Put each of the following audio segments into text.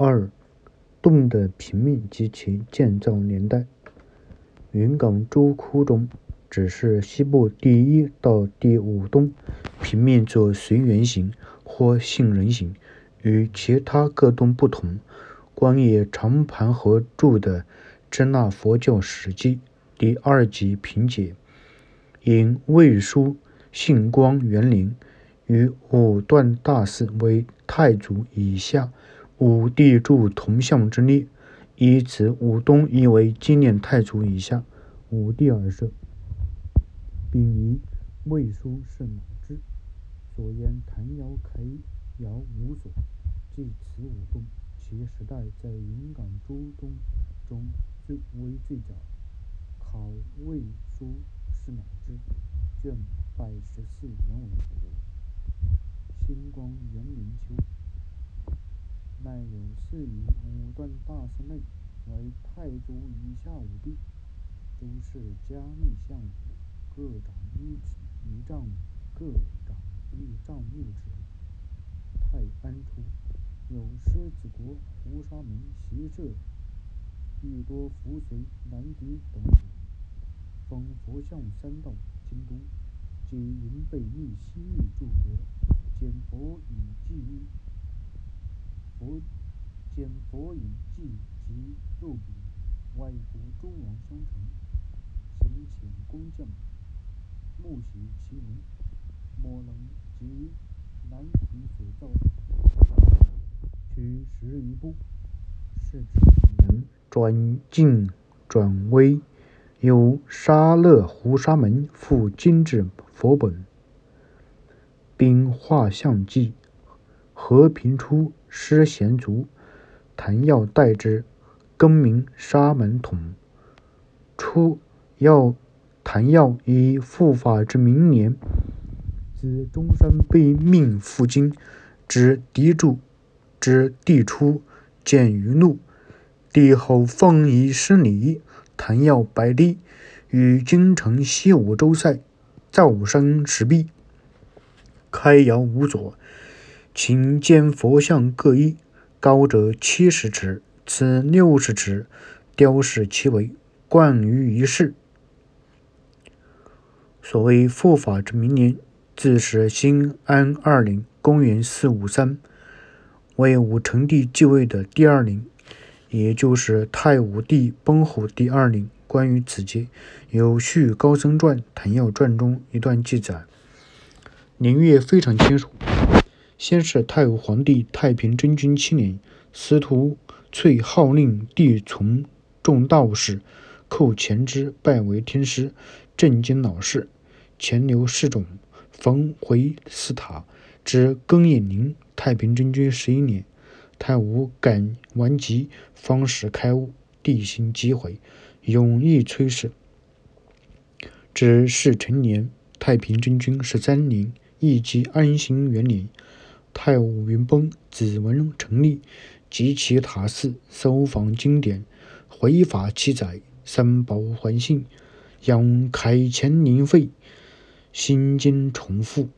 二、洞的平面及其建造年代。云冈主窟中只是西部第一到第五洞平面作随圆形或杏仁形，与其他各洞不同。关于长盘河著的《支那佛教史记》第二集评解，因魏书信光元年与五段大寺为太祖以下五帝诸铜像之列，以此五洞亦为纪念太祖以下。五帝而设，并以魏书是乃之。所言谭尧开尧无所，即此五东，其时代在云冈诸东中最为最早。考魏书是乃之卷百十四原文。新光元年秋，乃有四于五段大师内，为太祖以下五帝。诸事加密相武，各掌一尺一丈，各掌一丈六尺。太安初，有狮子国胡沙门习射，亦多扶随南狄等人，封佛像三道京都，皆云背逆西域诸国，见佛以祭佛见佛以祭及肉饼，外国诸王相承。行遣工匠，木喜其名，莫能及南庭所造取十余部，是指能转进转微，有沙勒胡沙门复精制佛本，并画像记，和平初师贤族，谭耀代之，更名沙门统，初。要谭药以复法之明年，自中山被命赴京，之敌柱之地出，见于怒，帝后奉以失礼。谭耀白帝与京城西五州塞造山石壁，开窑无所，请见佛像各一，高者七十尺，此六十尺，雕饰其为，冠于一室。所谓复法之明年，自是兴安二年（公元四五三），为武成帝继位的第二年，也就是太武帝崩后第二年。关于此节，有《续高僧传》《谭耀传》中一段记载，年月非常清楚。先是太武皇帝太平真君七年，司徒翠号令帝从众道士，寇前之，拜为天师，震惊老士。前流侍种，焚回寺塔，至庚寅年，太平真君十一年，太武感顽疾，方始开悟，地心即毁，永毅崔氏。至世成年，太平真君十三年，义即安兴元年，太武云崩，子文成立，及其塔寺，搜访经典，回法七载，三宝还信，仰开乾宁废。心经重复，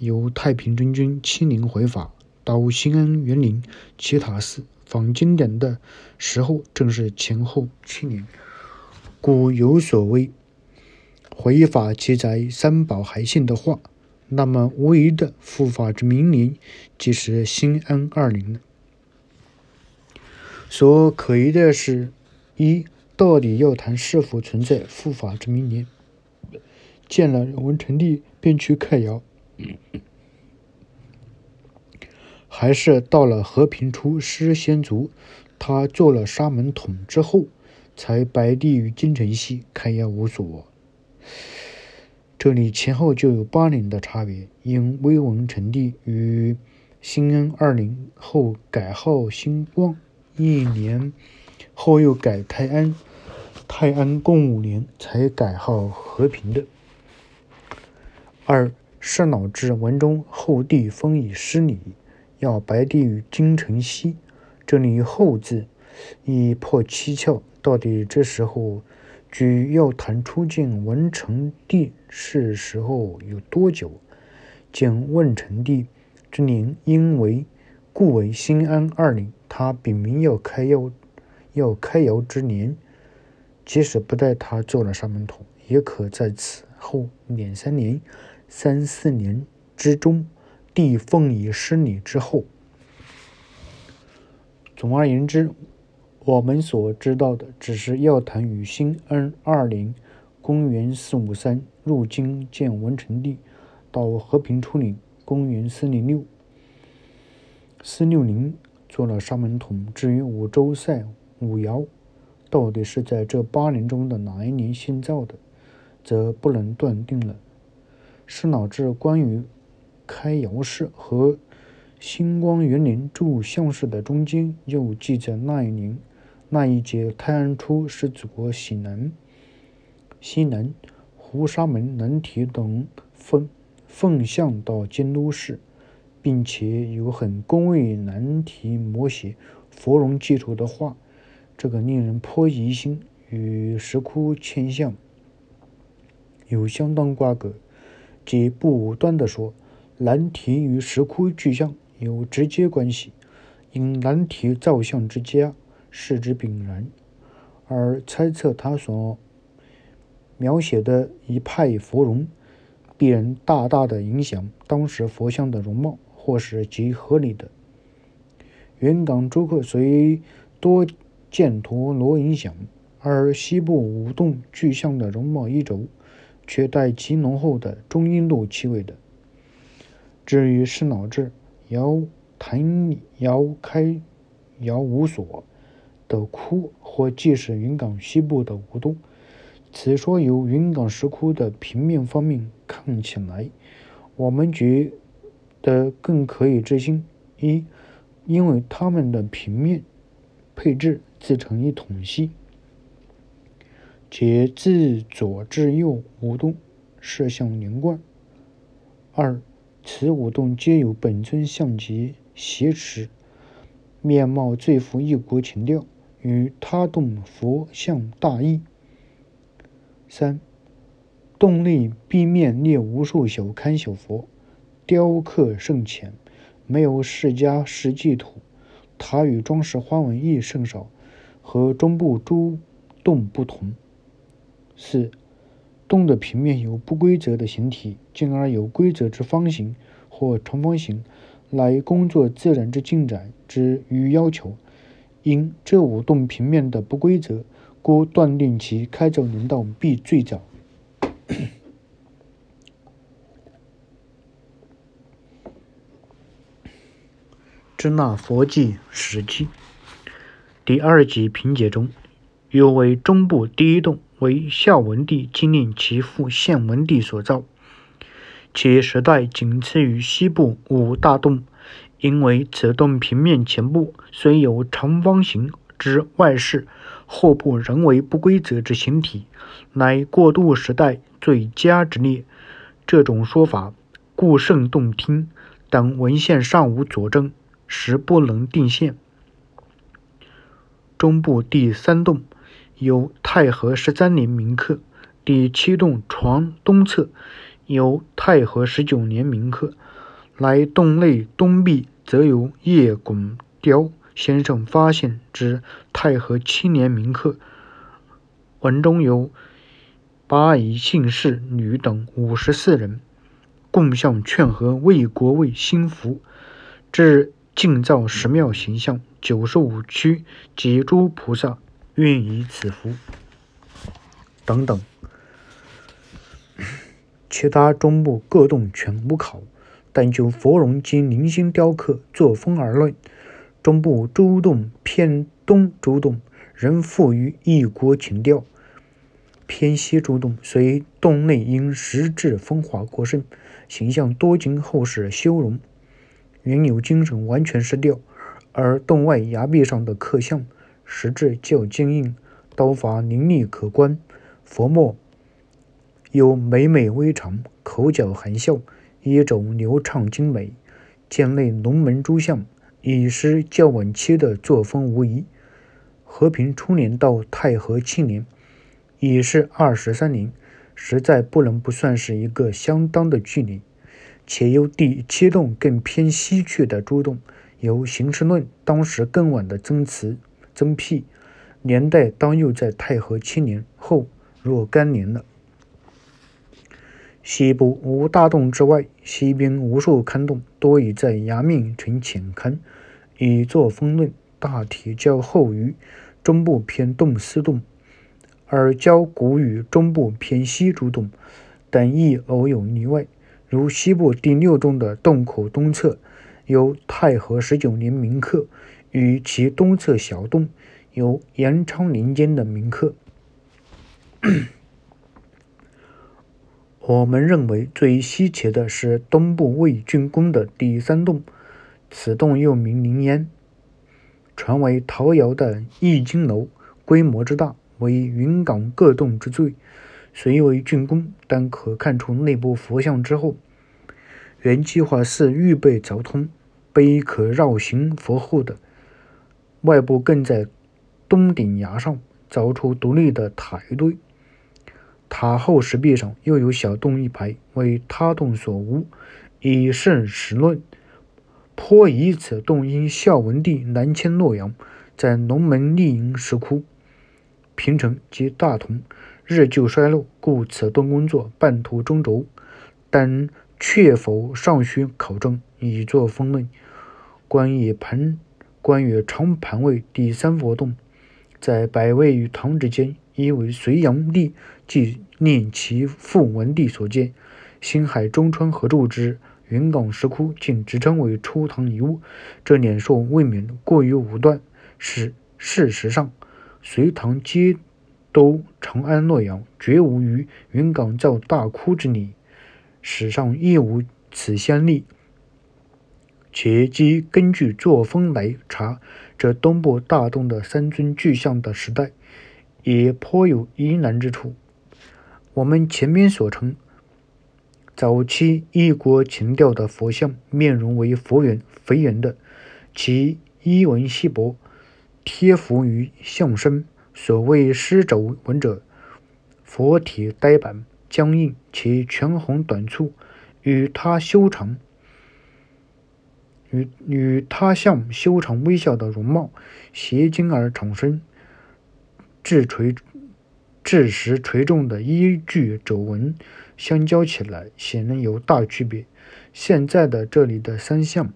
由太平真君亲临回法，到兴安园林其塔寺访经典的时候，正是前后七年，故有所谓回法记载三宝还信的话，那么无疑的复法之明年，即是新安二年。所可疑的是，一到底要谈是否存在复法之明年？见了文成帝，便去开窑，还是到了和平初失先族，他做了沙门统之后，才白帝于京城西开窑无所。这里前后就有八年的差别。因威文成帝于兴安二年后改号兴光，一年后又改泰安，泰安共五年才改号和平的。二是老之文中后帝封以失礼，要白帝于京城西。这里“后”字已破七窍，到底这时候距要谈出见文成帝是时候有多久？见问成帝之年，因为故为兴安二年，他禀明要开药，要开窑之年，即使不待他做了沙门童，也可在此后两三年、三四年之中，帝奉以施礼之后。总而言之，我们所知道的只是药坛与新安二年（公元 453） 入京见文成帝，到和平初年（公元 406）。四六零做了沙门童，至于五周赛五爻，到底是在这八年中的哪一年新造的，则不能断定了。施老志关于开窑事和星光元年铸像式的中间，又记载那一年那一节太安初是祖国西南、西南胡沙门南提等奉奉向到京都市。并且有很恭维难题摹写佛容基础的话，这个令人颇疑心，与石窟迁向有相当瓜葛。即不武断地说，南提与石窟巨像有直接关系，因南提造像之家，视之炳然；而猜测他所描写的一派佛容，必然大大的影响当时佛像的容貌。或是极合理的。原港诸客虽多见陀罗影响，而西部五洞具象的容貌一轴，却带其浓厚的中印度气味的。至于是脑智遥坛遥开遥无所的窟，或既是云冈西部的五洞，此说由云冈石窟的平面方面看起来，我们觉。得更可以置信：一，因为它们的平面配置自成一统系，且自左至右五洞射向连贯；二，此五洞皆有本尊像及挟持，面貌最符异国情调，与他洞佛像大异；三，洞内壁面列无数小龛小佛。雕刻甚浅，没有释迦实际图。塔与装饰花纹亦甚少，和中部诸洞不同。四洞的平面有不规则的形体，进而有规则之方形或长方形，来工作自然之进展之余要求。因这五洞平面的不规则，故断定其开凿年道必最早。支那佛记史记第二集评解中，有为中部第一洞为孝文帝纪念其父献文帝所造，其时代仅次于西部五大洞。因为此洞平面前部虽有长方形之外饰，后部仍为不规则之形体，乃过渡时代最佳之列。这种说法故甚动听，但文献尚无佐证。实不能定线。中部第三洞由太和十三年铭刻，第七洞床东侧由太和十九年铭刻。来洞内东壁则有叶拱雕先生发现之太和七年铭刻，文中有八夷姓氏女等五十四人，共向劝和为国为心福，至。敬造十庙形象，九十五区及诸菩萨愿以此福等等，其他中部各洞全无考，但就佛容及零星雕刻作风而论，中部诸洞偏东诸洞仍富于异国情调，偏西诸洞虽洞内因石质风华过剩，形象多经后世修容。原有精神完全失掉，而洞外崖壁上的刻像实质较坚硬，刀法凌厉可观，佛墨有美美微长，口角含笑，一种流畅精美。剑内龙门诸像已是较晚期的作风无疑。和平初年到太和七年，已是二十三年，实在不能不算是一个相当的距离。且由第七洞更偏西去的诸洞，由形式论当时更晚的增词增辟，年代当又在太和七年后若干年了。西部无大洞之外，西边无数坑洞，多已在崖面呈浅坑，以作分论。大体较后于中部偏洞丝洞，而较古于中部偏西主洞，等亦偶有例外。如西部第六洞的洞口东侧有太和十九年铭刻，与其东侧小洞有延昌年间的铭刻。我们认为最稀奇的是东部魏郡宫的第三洞，此洞又名灵烟，传为陶窑的易经楼，规模之大，为云冈各洞之最。虽为竣工，但可看出内部佛像之后，原计划是预备凿通，碑可绕行佛后的，外部更在东顶崖上凿出独立的塔一对。塔后石壁上又有小洞一排，为他洞所无。以圣史论，颇疑此洞因孝文帝南迁洛阳，在龙门立营石窟、平城及大同，日久衰落，故此洞工作半途中轴。但确否尚需考证，以作分论。关于盘，关于长盘位第三佛洞，在百位与唐之间。因为隋炀帝纪念其父文帝所建，辛亥中川合筑之云冈石窟，竟直称为初唐遗物，这两说未免过于武断。是事实上，隋唐皆都长安洛阳，绝无于云冈造大窟之理，史上亦无此先例。且即根据作风来查，这东部大洞的三尊巨像的时代。也颇有疑难之处。我们前面所称，早期异国情调的佛像，面容为佛圆、肥圆的，其衣纹稀薄，贴服于像身。所谓狮肘纹者，佛体呆板、僵硬，其全红短促，与他修长，与与他像修长微笑的容貌，斜襟而长身。质垂、质实垂重的依据皱纹相交起来，显然有大区别。现在的这里的三项，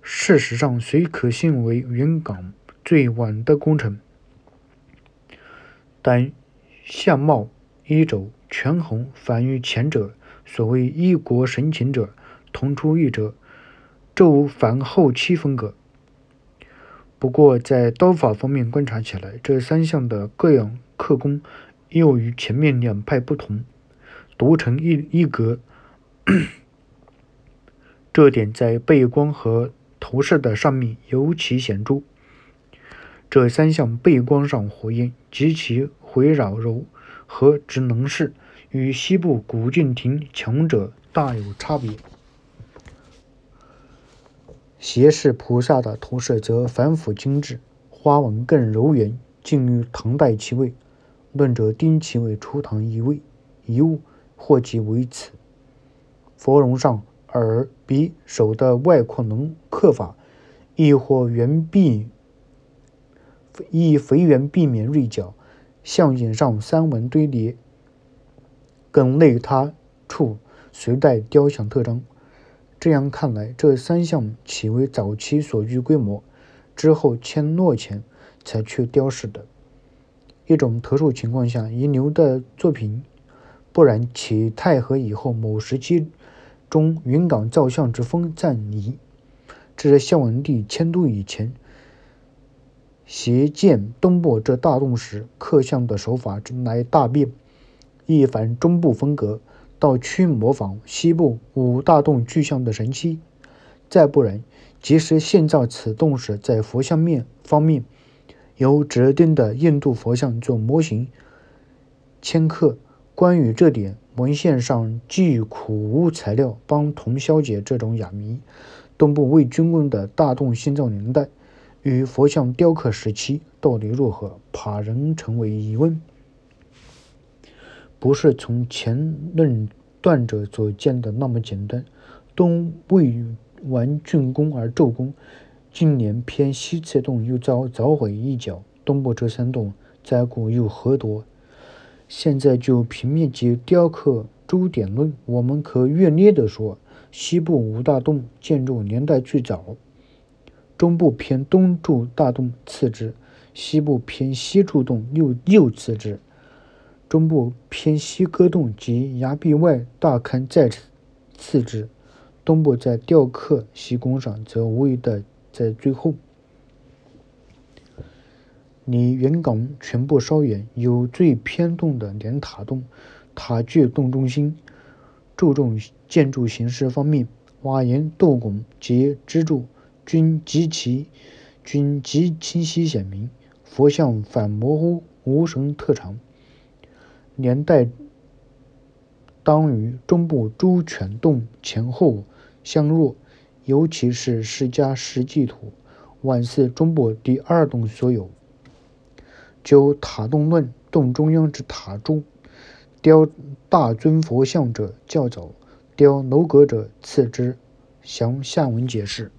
事实上虽可信为云冈最晚的工程，但相貌衣肘全红，反与前者所谓一国神情者同出一辙，骤反后期风格。不过，在刀法方面观察起来，这三项的各样刻工又与前面两派不同，独成一一格。这点在背光和头饰的上面尤其显著。这三项背光上火焰及其回绕柔和之能事，与西部古敬亭强者大有差别。斜视菩萨的头饰则繁复精致，花纹更柔圆，近于唐代其位。论者丁其为初唐一位遗物，或即为此。佛容上耳、鼻、手的外扩能刻法，亦或圆臂，亦肥圆避免锐角，象眼上三纹堆叠，更类他处随带雕像特征。这样看来，这三项岂为早期所具规模，之后迁洛前才去雕饰的一种特殊情况下遗留的作品？不然，其太和以后某时期中云冈造像之风暂离，至孝文帝迁都以前，携建东部这大洞时，刻像的手法乃大变，一反中部风格。到趋模仿西部五大洞具象的神器，再不然，即使现造此洞时，在佛像面方面，由指定的印度佛像做模型迁刻。关于这点，文献上既苦无材料帮同消解这种哑谜。东部魏军工的大洞新造年代与佛像雕刻时期到底如何，怕仍成为疑问。不是从前论断者所见的那么简单。东魏完竣工而骤工，今年偏西侧洞又遭凿毁一角，东部这三洞灾故又何多？现在就平面及雕刻诸点论，我们可略略地说：西部五大洞建筑年代最早，中部偏东柱大洞次之，西部偏西柱洞又又次之，中部偏西割洞及崖壁外大坑再次之，东部在雕刻西工上则无疑的在最后。离原岗全部稍远，有最偏洞的连塔洞，塔距洞中心。注重建筑形式方面，瓦檐、斗拱及支柱均极其均极清晰显明，佛像反模糊无神特长。年代当与中部朱犬洞前后相若，尤其是释迦石祭图，宛似中部第二洞所有。九塔洞论，洞中央之塔柱雕大尊佛像者较早，雕楼阁者次之。详下文解释。